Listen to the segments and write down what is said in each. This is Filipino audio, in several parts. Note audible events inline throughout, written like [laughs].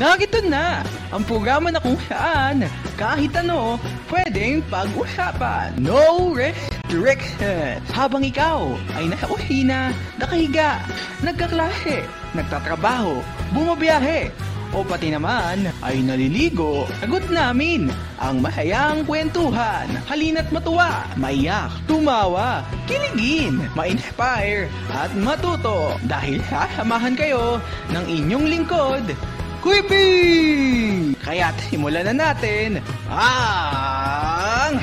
Narito na ang programa na kung saan kahit ano pwedeng pag-usapan. No restriction. Habang ikaw ay nasa kusina, nakahiga, nagkaklase, nagtatrabaho, bumabiyahe, o pati naman ay naliligo, sagot namin ang masayang kwentuhan. Halina't matuwa, maiyak, tumawa, kiligin, ma-inspire, at matuto. Dahil sasamahan kayo ng inyong lingkod, Quippy! Kaya't simulan na natin ang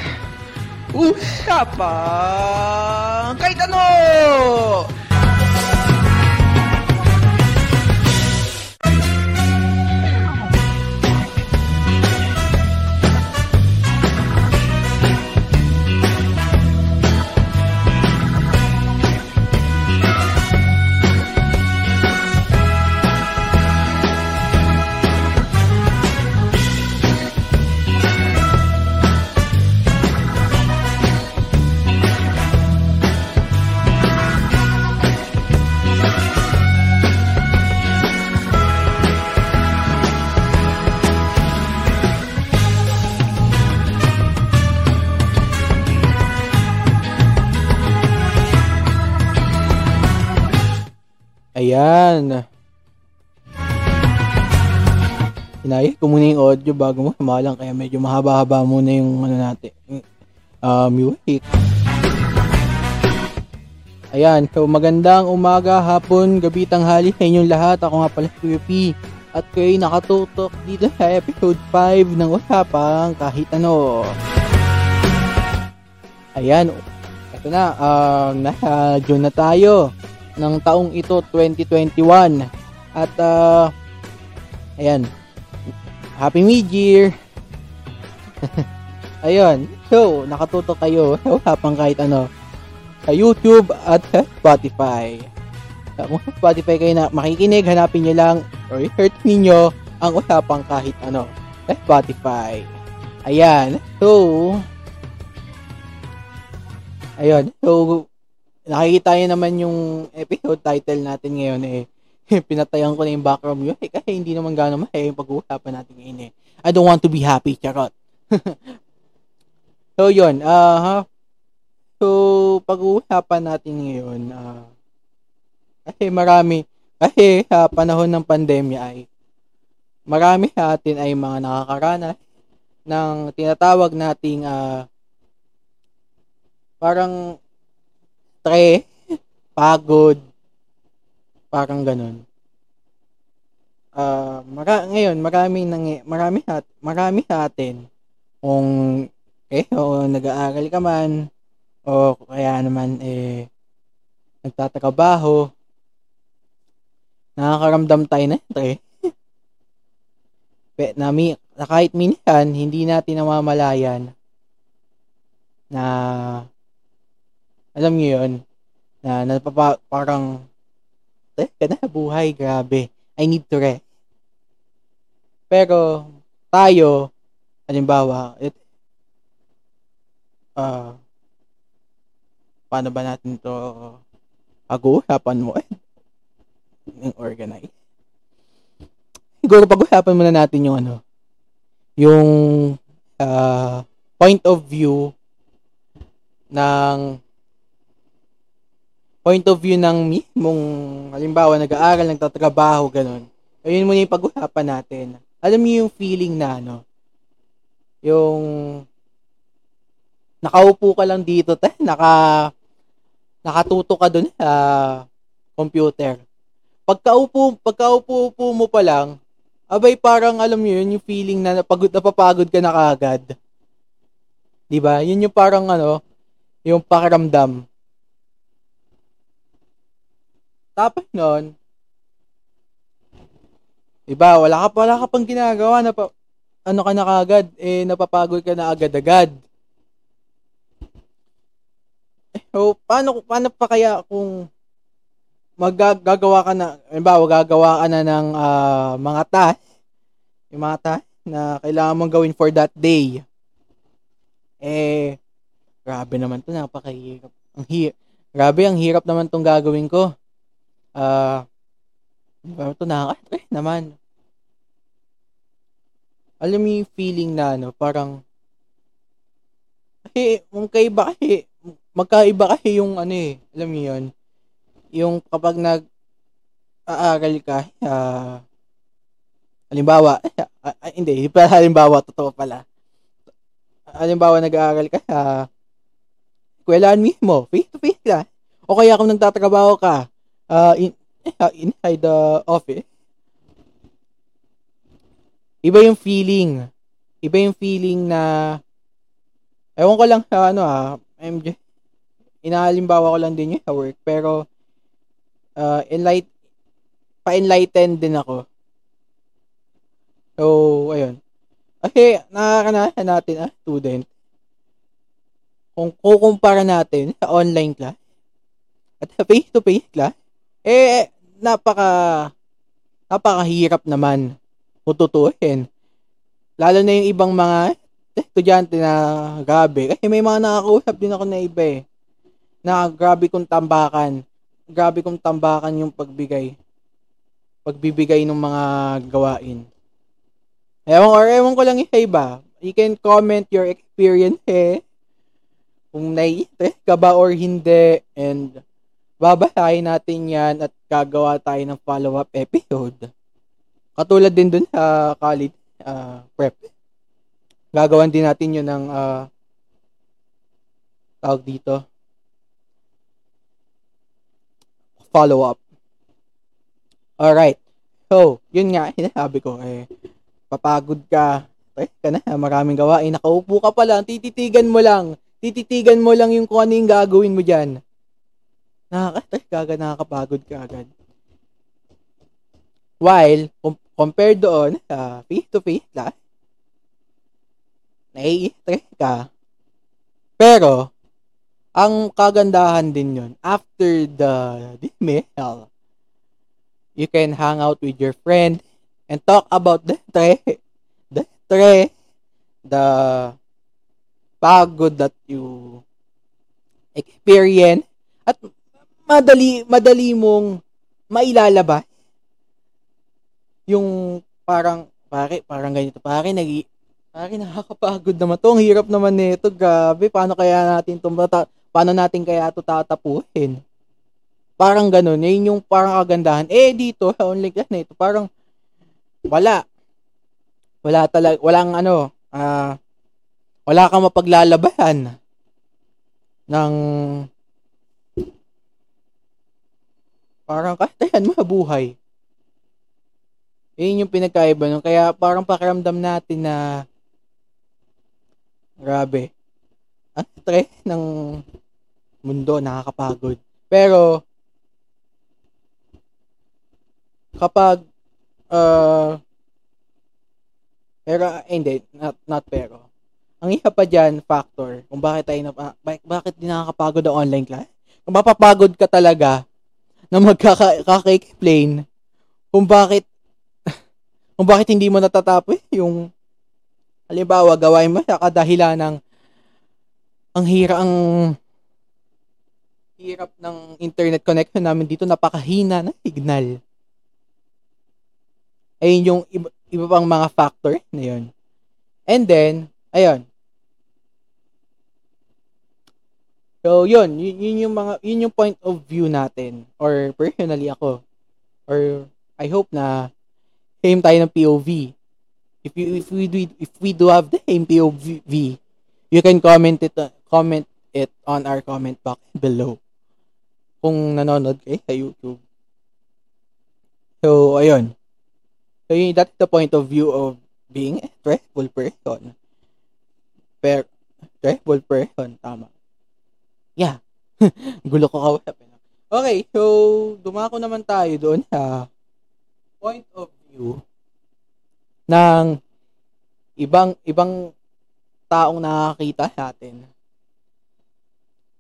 Usapang Kahit Ano! Ayan. Inayos ko muna yung audio bago mo himalang kaya medyo mahaba-haba muna yung ano natin. Uh, music. Ayan, so magandang umaga, hapon, gabi, tanghali sa inyong lahat. Ako nga pala si Kuya P. At kayo nakatutok dito sa episode 5 ng Usapang Kahit Ano. Ayan, ito na, uh, nasa June na tayo ng taong ito 2021 at uh, ayan. Happy New Year! [laughs] Ayun so nakatuto kayo. [laughs] Usapang kahit ano. Sa YouTube at Spotify. Kung Spotify kayo na makikinig hanapin nyo lang or i-search ninyo ang usapang kahit ano. Sa Spotify. Ayan. So ayun so nakikita niyo naman yung episode title natin ngayon eh [laughs] pinatayan ko na yung background music kasi hindi naman gano'ng masaya yung pag-uusapan natin ngayon eh. I don't want to be happy, charot. [laughs] so, yun. Uh, huh? So, pag-uusapan natin ngayon, uh, kasi marami, kasi sa panahon ng pandemya ay marami sa atin ay mga nakakaranas ng tinatawag nating uh, parang stress, pagod, parang ganun. Uh, mara, ngayon, marami nang marami at marami sa atin kung eh o nag-aaral ka man o kaya naman eh nagtatrabaho nakakaramdam tayo na stress na, na kahit minsan hindi natin namamalayan na alam niyo yun, na napapa, parang, eh, na, buhay, grabe. I need to rest. Pero, tayo, halimbawa, it, uh, paano ba natin to pag-uusapan mo eh, ng organize. Siguro pag-usapan muna natin yung ano, yung uh, point of view ng point of view ng mismong, halimbawa, nag-aaral, nagtatrabaho, ganun. Ayun muna yung pag-usapan natin. Alam niyo yung feeling na, ano, yung nakaupo ka lang dito, te, naka, nakatuto ka dun sa computer. Pagkaupo, pagkaupo mo pa lang, abay parang alam mo yun, yung feeling na napagod, napapagod ka na kaagad. 'Di ba? Yun yung parang ano, yung pakiramdam tapos nun, iba, wala ka, wala ka pang ginagawa, na pa, ano ka na kagad, eh, napapagod ka na agad-agad. Eh, so, paano, paano pa kaya kung magagawa ka na, ba, gagawa ka na ng uh, mga task, yung mga task na kailangan mong gawin for that day. Eh, grabe naman to, napakahirap. Ang hi grabe, ang hirap naman tong gagawin ko. Ah, uh, ito nakaka-stress naman. alam mo yung feeling na ano, parang kasi magkaiba kasi magkaiba kasi yung ano eh, alam mo yun, yung kapag nag aaral ka, uh, halimbawa, uh, [laughs] hindi, hindi pala halimbawa, totoo pala. Halimbawa, nag-aaral ka uh, kwelaan mismo, face to face ka. O kaya kung nagtatrabaho ka uh, in, [laughs] uh, inside the office, iba yung feeling. Iba yung feeling na ewan ko lang sa ano ah, MJ, inahalimbawa ko lang din yung sa work, pero uh, enlight, pa-enlighten din ako. So, ayun. Kasi, nakakanahan natin, ah, student, kung kukumpara natin sa online class at sa face-to-face class, eh, napaka, napakahirap naman tututuhin. Lalo na yung ibang mga estudyante na grabe. Kasi may mga nakakausap din ako na iba eh. Na grabe kong tambakan. Grabe kong tambakan yung pagbigay. Pagbibigay ng mga gawain. Ewan or ewan ko lang isa iba. You can comment your experience eh. Kung naiistress ka ba or hindi. And babasahin natin yan at gagawa tayo ng follow-up episode. Katulad din dun sa college uh, prep. Gagawan din natin yun ng uh, tawag dito. Follow-up. Alright. So, yun nga, [laughs] sinasabi ko, eh, papagod ka, eh, ka na, maraming gawain, nakaupo ka pa lang, tititigan mo lang, tititigan mo lang yung kung ano yung gagawin mo dyan. Nakaka, kaga, nakakapagod ka agad. While, Compare doon sa face-to-face class, nai-stress ka. Pero, ang kagandahan din yun, after the dismissal, you can hang out with your friend and talk about the stress, the stress, the pagod that you experience, at madali, madali mong mailalabas yung parang, pare, parang ganito, pare, nag pare, nakakapagod naman to. Ang hirap naman nito, grabe. Paano kaya natin to, paano natin kaya to tatapuhin? Parang ganun. Yun yung parang kagandahan. Eh, dito, [laughs] online class na ito, parang, wala. Wala talaga, walang ano, ah, uh, wala kang mapaglalabahan ng parang kahit mo buhay. Yun yung pinagkaiba nun. Kaya parang pakiramdam natin na grabe. Ang stress ng mundo, nakakapagod. Pero, kapag, uh, pero, eh, hindi, not, not pero. Ang isa pa dyan, factor, kung bakit tayo na, bakit, bakit di nakakapagod ang online class? Kung mapapagod ka talaga na magkaka-explain kung bakit [laughs] kung bakit hindi mo natatapos yung halimbawa gawain mo sa kadahilan ng ang hira ang hirap ng internet connection namin dito napakahina ng signal. Ayun yung iba, iba pang mga factor na yun. And then ayun so yun yun, yun yung mga yun yung point of view natin or personally ako or I hope na same tayo ng POV. If you if we do if we do have the same POV, you can comment it comment it on our comment box below. Kung nanonood kayo sa YouTube. So, ayun. So, yun, that's the point of view of being a stressful person. Per, stressful person, tama. Yeah. [laughs] Gulo ko. Eh, okay, so, dumako naman tayo doon sa point of view ng ibang ibang taong nakakita sa atin.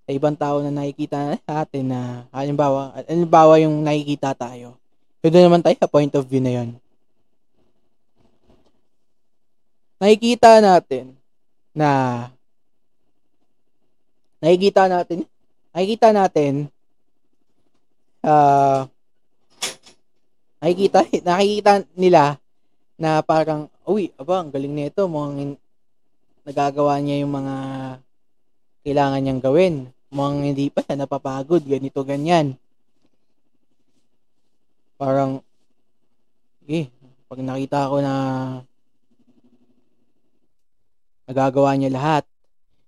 Sa ibang tao na nakikita sa atin na halimbawa, halimbawa yung nakikita tayo. So naman tayo sa point of view na yon. Nakikita natin na nakikita natin nakikita natin uh, nakikita [laughs] nakikita nila na parang, uy, aba, ang galing nito, mukhang nagagawa niya yung mga kailangan niyang gawin. Mukhang hindi pa siya napapagod, ganito, ganyan. Parang, eh, pag nakita ko na nagagawa niya lahat,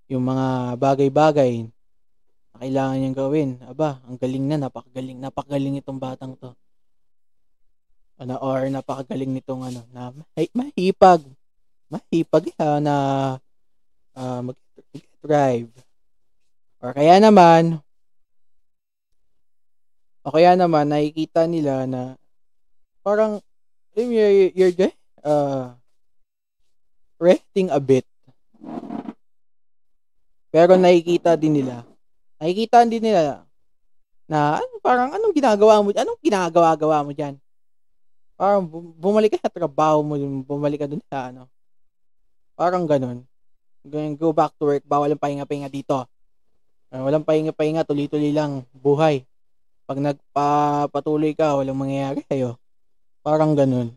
yung mga bagay-bagay na kailangan niyang gawin, aba, ang galing na, napakagaling, napakagaling itong batang to ano, or napakagaling nitong ano, na mahipag, mahipag uh, na uh, mag-drive. Or kaya naman, o kaya naman, nakikita nila na parang, you're, you're just, uh, resting a bit. Pero nakikita din nila, nakikita din nila na ano, parang anong ginagawa mo, anong ginagawa-gawa mo diyan? Parang bumalik ka sa trabaho mo, bumalik ka dun sa ano. Parang ganun. Go back to work, bawal ang pahinga-pahinga dito. Uh, walang pahinga-pahinga, tuloy-tuloy lang buhay. Pag nagpapatuloy ka, walang mangyayari sa'yo. Parang ganun.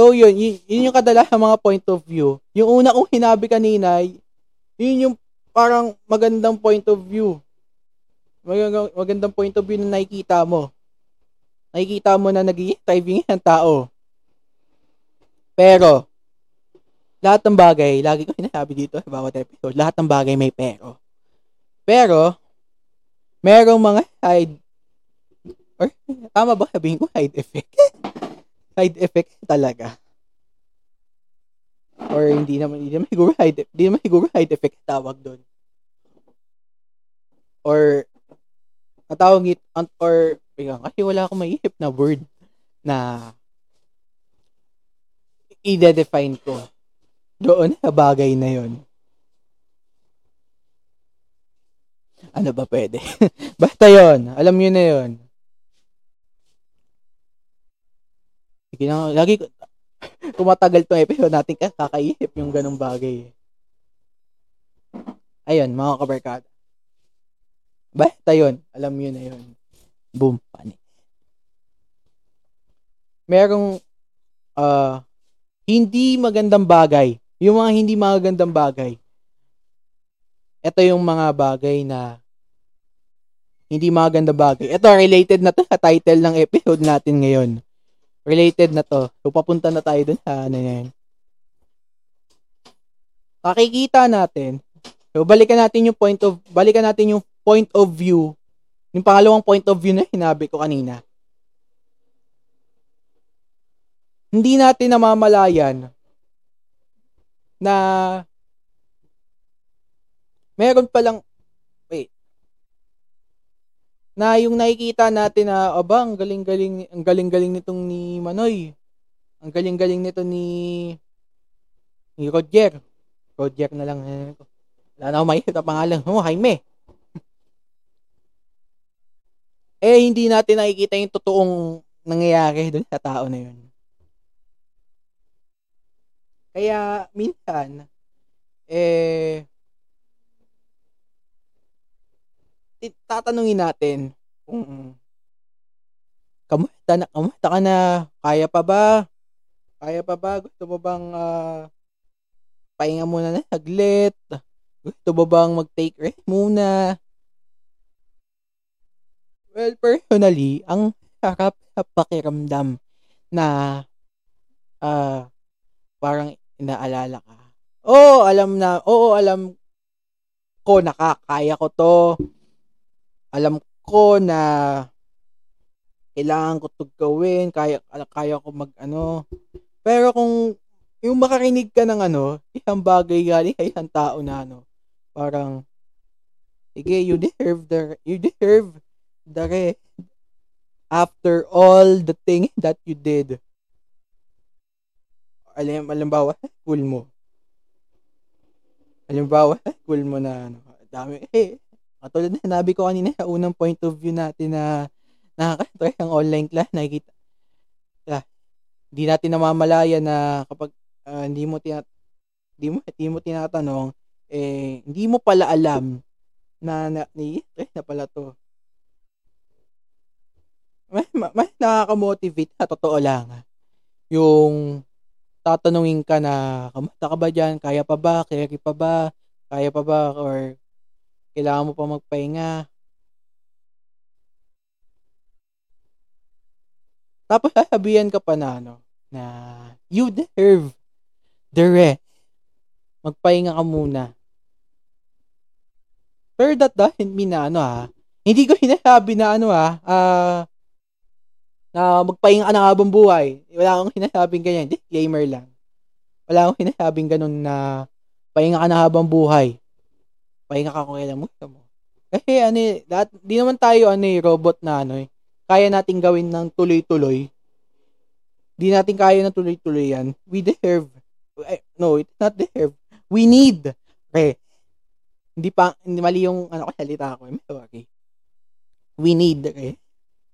So, yun, yun, yun yung kadalasan mga point of view. Yung una kong hinabi kanina, yun yung parang magandang point of view. Magandang, magandang point of view na nakikita mo nakikita mo na nag driving [laughs] ng tao. Pero, lahat ng bagay, lagi ko sinasabi dito sa bawat episode, lahat ng bagay may pero. Pero, merong mga side, or tama ba sabihin ko side effect? [laughs] side effect talaga. Or hindi naman, hindi naman siguro side, hindi naman siguro side effect tawag doon. Or, natawag it, or Ikaw, kasi wala akong maisip na word na i-define ko doon sa bagay na yon. Ano ba pwede? [laughs] Basta yon, alam niyo na yon. Sige na, lagi [laughs] tumatagal tong episode natin kakaisip yung ganong bagay. Ayun, mga kabarkada. Basta yon, alam niyo na yon. Boom. Panik. Merong uh, hindi magandang bagay. Yung mga hindi magandang bagay. Ito yung mga bagay na hindi magandang bagay. Ito, related na to sa title ng episode natin ngayon. Related na to. So, papunta na tayo dun sa ano yan. Makikita natin. So, balikan natin yung point of, balikan natin yung point of view yung pangalawang point of view na hinabi ko kanina. Hindi natin namamalayan na meron palang na yung nakikita natin na aba ang galing-galing ang galing-galing nitong ni Manoy ang galing-galing nito ni ni Roger Roger na lang eh. wala na akong makikita pangalan oh Jaime [laughs] eh hindi natin nakikita yung totoong nangyayari doon sa tao na yun. Kaya minsan eh tatanungin natin. Kung kamusta na kamusta ka na? Kaya pa ba? Kaya pa ba? Gusto mo bang uh, pahinga muna na saglit? Gusto mo bang mag-take rest muna? Well, personally, ang sarap sa pakiramdam na uh, parang inaalala ka. Oo, alam na, oo, alam ko nakakaya ko to. Alam ko na kailangan ko to gawin, kaya, kaya ko mag ano. Pero kung yung makarinig ka ng ano, [laughs] isang bagay galing kay isang tao na ano, parang, sige, you deserve the, you deserve the rest after all the things [laughs] that you did. Alam, alimbawa, school mo. Alimbawa, school mo na, ano, dami, eh, katulad na sinabi ko kanina unang point of view natin na nakaka-try ang online class, nakikita, ah, hindi natin namamalaya na kapag uh, hindi mo tinat hindi mo, hindi mo tinatanong, eh, hindi mo pala alam na, na, ni, eh, na pala to mas, mas nakaka-motivate sa totoo lang. yung tatanungin ka na, kamusta ka ba dyan? Kaya pa ba? Carry pa ba? Kaya pa ba? Or kailangan mo pa magpahinga? Tapos sasabihan ka pa na ano, na you deserve the rest. Magpahinga ka muna. Pero that doesn't mean na ano ha, hindi ko hinasabi na ano ha, ah, uh, na magpahinga ka ng habang buhay. Wala akong hinasabing ganyan. Disclaimer lang. Wala akong hinasabing ganun na pahinga ka na habang buhay. Pahinga ka kung kailan mo. Kasi ano eh, lahat, di naman tayo ano eh, robot na ano eh. Kaya nating gawin ng tuloy-tuloy. Di natin kaya ng tuloy-tuloy yan. We deserve. Eh, no, it's not deserve. We need. Okay. Hindi pa, hindi mali yung ano ko salita ko. Okay. We need. Okay.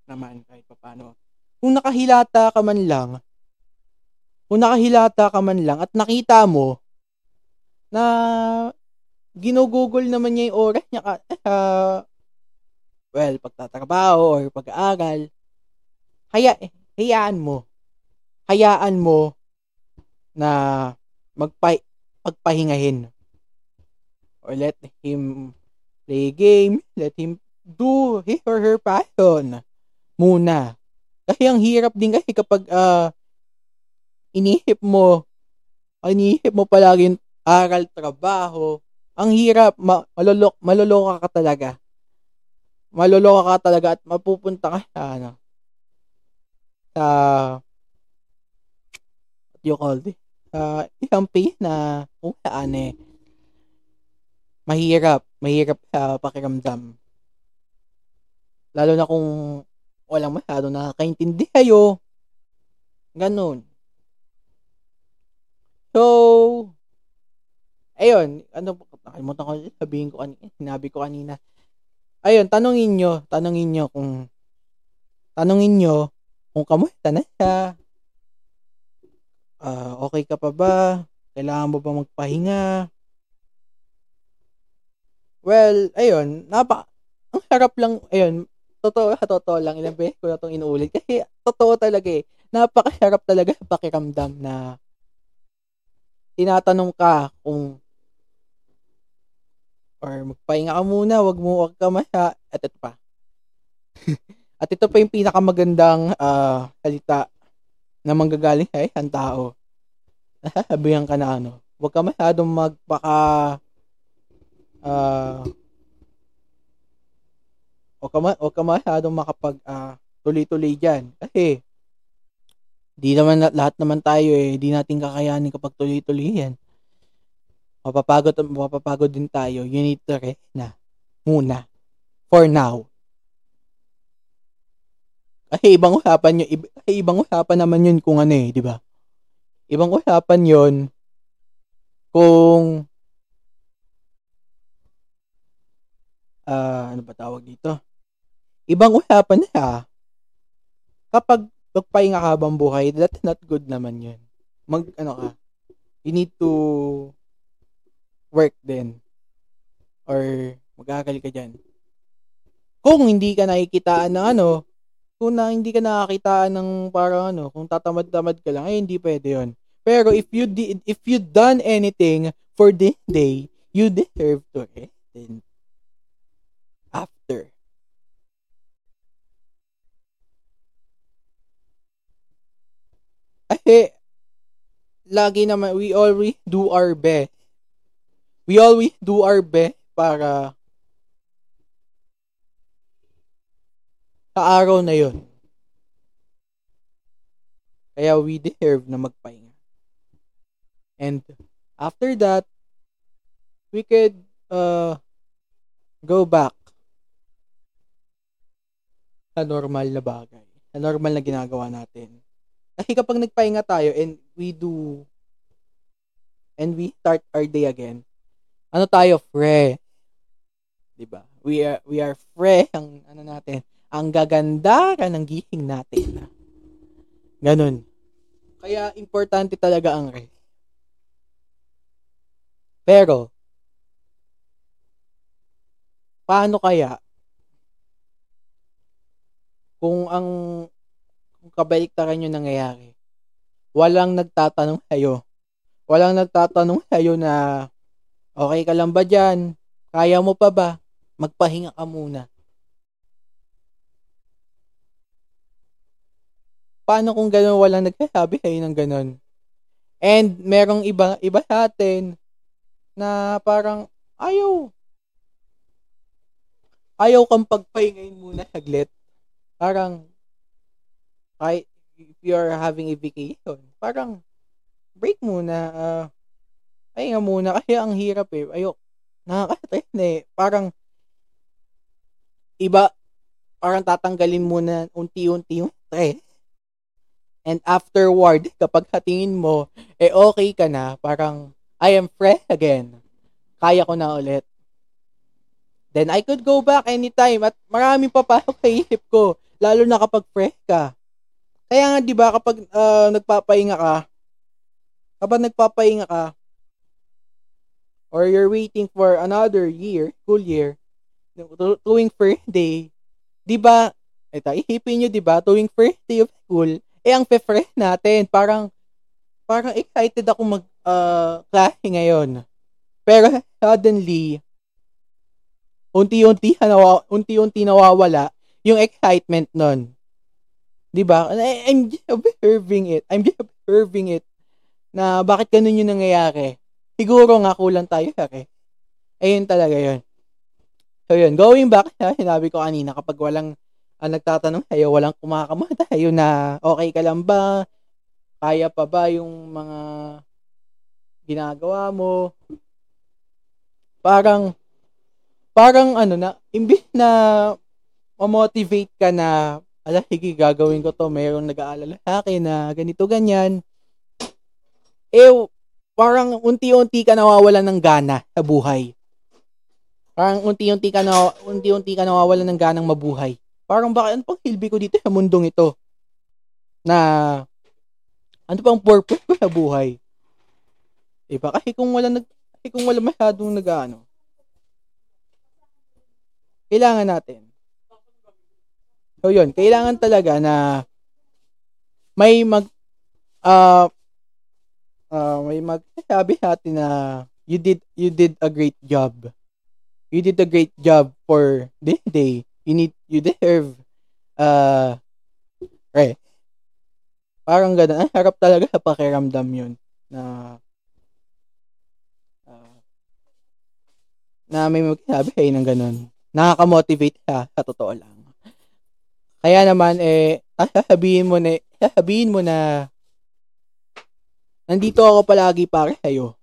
Naman kahit pa paano kung nakahilata ka man lang, kung nakahilata ka man lang at nakita mo na ginugugol naman niya yung oras niya uh, well, pagtatrabaho or pag-aaral, haya, hayaan mo. Hayaan mo na magpa, magpahingahin. Or let him play game, let him do his or her passion muna. Kasi ang hirap din kasi kapag uh, inihip mo, inihip mo palagi yung aral, trabaho, ang hirap, ma- malolok, maloloka ka talaga. Maloloka ka talaga at mapupunta ka sa, ano, sa, what you call it, sa isang page na kung saan eh, mahirap, mahirap sa pakiramdam. Lalo na kung walang masyado nakakaintindi kayo. Ganun. So, ayun, ano, nakalimutan ko sabihin ko kanina, sinabi ko kanina. Ayun, tanongin nyo, tanongin nyo kung, tanongin nyo kung kamusta na siya. Uh, okay ka pa ba? Kailangan mo ba magpahinga? Well, ayun, napa, ang harap lang, ayun, totoo, [laughs] totoo lang, ilang beses ko na itong inuulit. Kasi, totoo talaga eh. Napakasarap talaga [laughs] pakiramdam na tinatanong ka kung or magpahinga ka muna, wag mo wag ka masya, at ito pa. [laughs] at ito pa yung pinakamagandang uh, salita na manggagaling sa isang tao. [laughs] Nasasabihan ka na ano, wag ka masyadong magpaka uh, o ka, ma- o ka masyadong makapag uh, tuloy-tuloy dyan. Kasi, di naman lahat naman tayo eh, di natin kakayanin kapag tuloy-tuloy yan. Mapapagod, mapapagod din tayo. You need to rest na. Muna. For now. Kasi ibang usapan yun, iba, ibang usapan naman yun kung ano eh, di ba? Ibang usapan yun kung uh, ano ba tawag dito? Ibang usapan na kapag magpahinga ka habang buhay, that's not good naman yun. Mag, ano ka, you need to work din. Or mag-aaral ka dyan. Kung hindi ka nakikitaan ng ano, kung na, hindi ka nakakitaan ng parang ano, kung tatamad-tamad ka lang, eh hindi pwede yon. Pero if you did, if you done anything for this day, you deserve to rest din after. Kasi, lagi naman, we always do our best. We always do our best para sa araw na yon. Kaya we deserve na magpahinga. And after that, we could uh, go back sa normal na bagay. Sa normal na ginagawa natin. Kasi kapag nagpahinga tayo and we do and we start our day again, ano tayo, fresh. 'Di ba? We are we are fresh ang ano natin, ang gaganda ng gising natin. Ganun. Kaya importante talaga ang rest. Pero paano kaya kung ang kung kabaliktaran yung nangyayari. walang nagtatanong sa'yo. Walang nagtatanong sa'yo na, okay ka lang ba dyan? Kaya mo pa ba? Magpahinga ka muna. Paano kung gano'n walang nagsasabi sa'yo ng gano'n? And merong iba, iba sa atin na parang ayaw. Ayaw kang pagpahingayin muna saglit. Parang kahit if you're having a vacation, parang break muna. Uh, pahinga muna [laughs] kasi ang hirap eh. Ayok. Nakaka-stress na eh. Parang iba parang tatanggalin muna unti-unti yung stress. And afterward, [laughs] kapag hatingin mo, eh okay ka na, parang, I am fresh again. Kaya ko na ulit. Then I could go back anytime at marami pa pa sa [laughs] isip ko, lalo na kapag fresh ka. Kaya nga 'di ba kapag uh, nagpapahinga ka, kapag nagpapahinga ka or you're waiting for another year, school year, tuwing first day, 'di ba? Ito, ihipin niyo 'di ba, tuwing first day of school, eh ang fresh natin, parang parang excited ako mag uh, ngayon. Pero suddenly unti-unti nawa, unti-unti nawawala yung excitement nun. 'Di ba? I'm just observing it. I'm just observing it na bakit ganun yung nangyayari. Siguro nga kulang tayo kare. Ayun talaga yun. So yun, going back sa sinabi ko kanina, kapag walang ang nagtatanong sa'yo, walang kumakamata [laughs] sa'yo na okay ka lang ba? Kaya pa ba yung mga ginagawa mo? Parang, parang ano na, imbis na ma-motivate ka na, ala, sige, gagawin ko to, mayroong nag-aalala sa akin na ganito, ganyan. Eh, parang unti-unti ka nawawalan ng gana sa buhay. Parang unti-unti ka na unti-unti ka nawawalan ng ganang mabuhay. Parang baka ano pang hilbi ko dito sa mundong ito? Na ano pang purpose ko sa buhay? Diba? Kasi kung wala nag kasi kung wala masyadong nag-ano, kailangan natin. So yun, kailangan talaga na may mag uh, uh, may magsasabi sa na you did you did a great job. You did a great job for this day. You need you deserve uh eh parang ganun. Ang harap talaga sa pakiramdam yun na uh, na may magsabi kayo ng ganun. Nakaka-motivate ka sa totoo lang. Kaya naman eh sasabihin mo na sasabihin mo na nandito ako palagi para sa iyo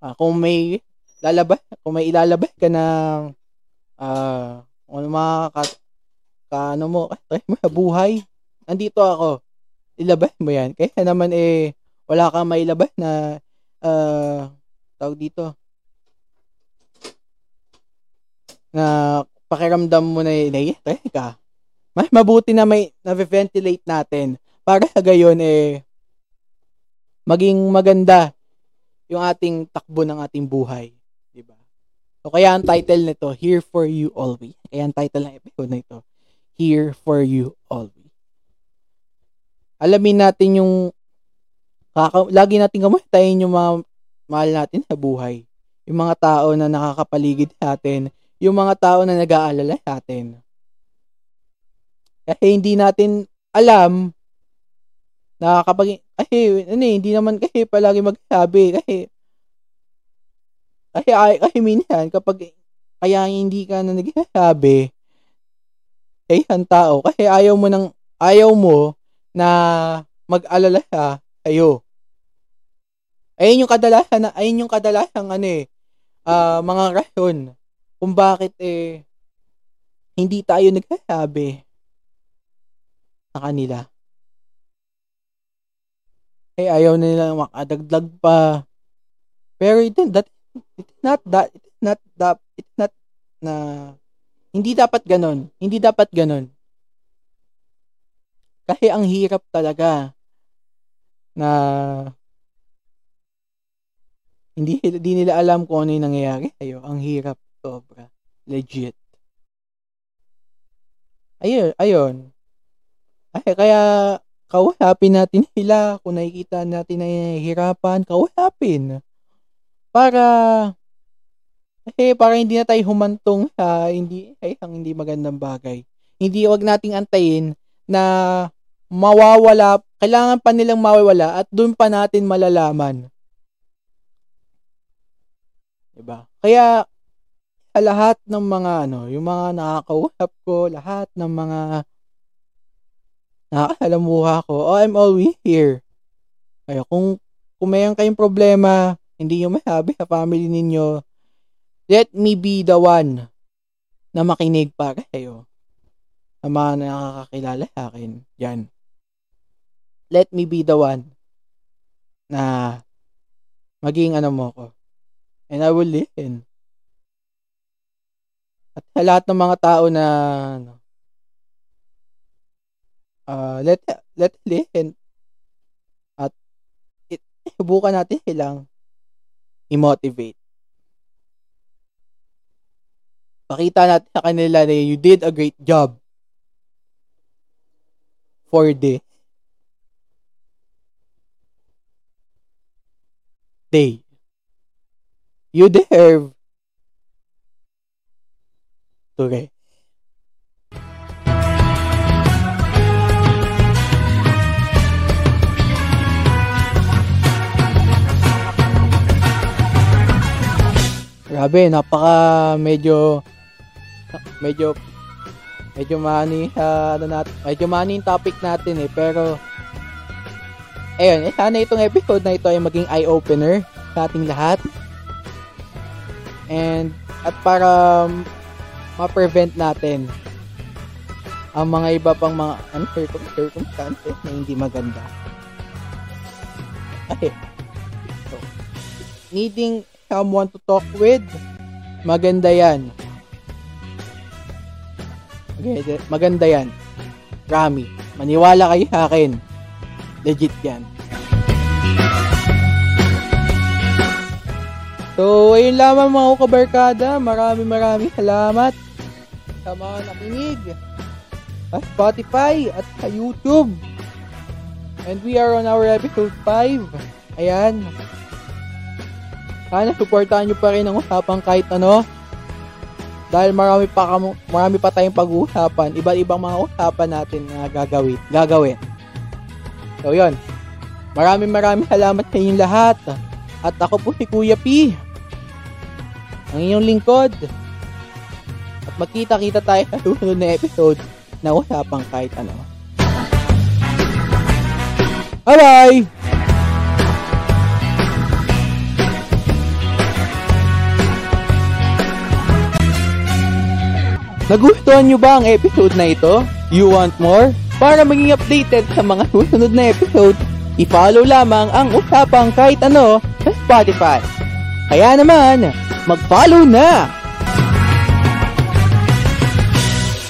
uh, kung may lalabas kung may ilalabas ka ng uh, ano mga ka, ka ano mo, [laughs] try mo buhay. Nandito ako. Ilabas mo yan. Kaya naman eh, wala kang mailabas na uh, tawag dito na pakiramdam mo na eh, ka. Mas mabuti na may na-ventilate natin para sa gayon eh maging maganda yung ating takbo ng ating buhay. So, kaya ang title nito, Here for You Always. Kaya ang title ng episode na ito, Here for You Always. Alamin natin yung kaka, lagi natin kamustahin yung mga mahal natin sa buhay. Yung mga tao na nakakapaligid sa atin. Yung mga tao na nag-aalala sa atin. Kasi hindi natin alam na kapag kasi ano eh, hindi naman kasi palagi magsabi kasi kasi, ay, kasi minsan, kapag kaya hindi ka na nagsasabi kay isang tao, kasi ayaw mo nang, ayaw mo na mag-alala siya sa'yo. Ayun yung kadalasan, ayun yung kadalasan ano eh, uh, mga rason kung bakit eh, hindi tayo nagsasabi sa kanila. Eh, ayaw nila makadagdag pa. Pero ito, that it's not that it's not that it's not na hindi dapat ganon. Hindi dapat ganon. Kasi ang hirap talaga na hindi, hindi nila alam kung ano yung nangyayari sa'yo. Ang hirap. Sobra. Legit. Ayun. Ayun. Ay, kaya kausapin natin [laughs] sila. Kung nakikita natin na nahihirapan, kausapin. Para, eh, para hindi na tayo humantong sa hindi, ay, ang hindi magandang bagay. Hindi, wag nating antayin na mawawala, kailangan pa nilang mawawala at doon pa natin malalaman. Diba? Kaya, lahat ng mga ano, yung mga nakakausap ko, lahat ng mga nakakalamuha ko, oh, I'm always here. Kaya kung, kung mayroon kayong problema, hindi nyo masabi sa family ninyo, let me be the one na makinig para sa'yo. Sa mga nakakakilala sa akin. Yan. Let me be the one na maging ano mo ko. And I will listen. At sa lahat ng mga tao na ano, uh, let let listen at it, subukan natin silang i-motivate. Pakita natin sa kanila na you did a great job for the day. You deserve to rest. Grabe, napaka medyo medyo medyo mani uh, ano natin, medyo mani yung topic natin eh, pero ayun, eh, sana itong episode na ito ay maging eye-opener sa ating lahat. And at para ma-prevent natin ang mga iba pang mga uncertain circumstances na hindi maganda. Okay. So, needing someone to talk with, maganda yan. Maganda yan. Rami, maniwala kayo sa akin. Legit yan. So, ayun lamang mga kabarkada. Marami marami salamat sa mga nakinig sa Spotify at sa YouTube. And we are on our episode 5. Ayan. Sana supportahan nyo pa rin ang usapang kahit ano. Dahil marami pa, marami pa tayong pag-uusapan. Iba't ibang mga usapan natin na gagawin. gagawin. So, yun. Maraming maraming salamat sa inyong lahat. At ako po si Kuya P. Ang inyong lingkod. At magkita-kita tayo sa susunod na episode na usapang kahit ano. Bye-bye! Nagustuhan nyo ba ang episode na ito? You want more? Para maging updated sa mga susunod na episode, i-follow lamang ang usapang kahit ano sa Spotify. Kaya naman, mag-follow na!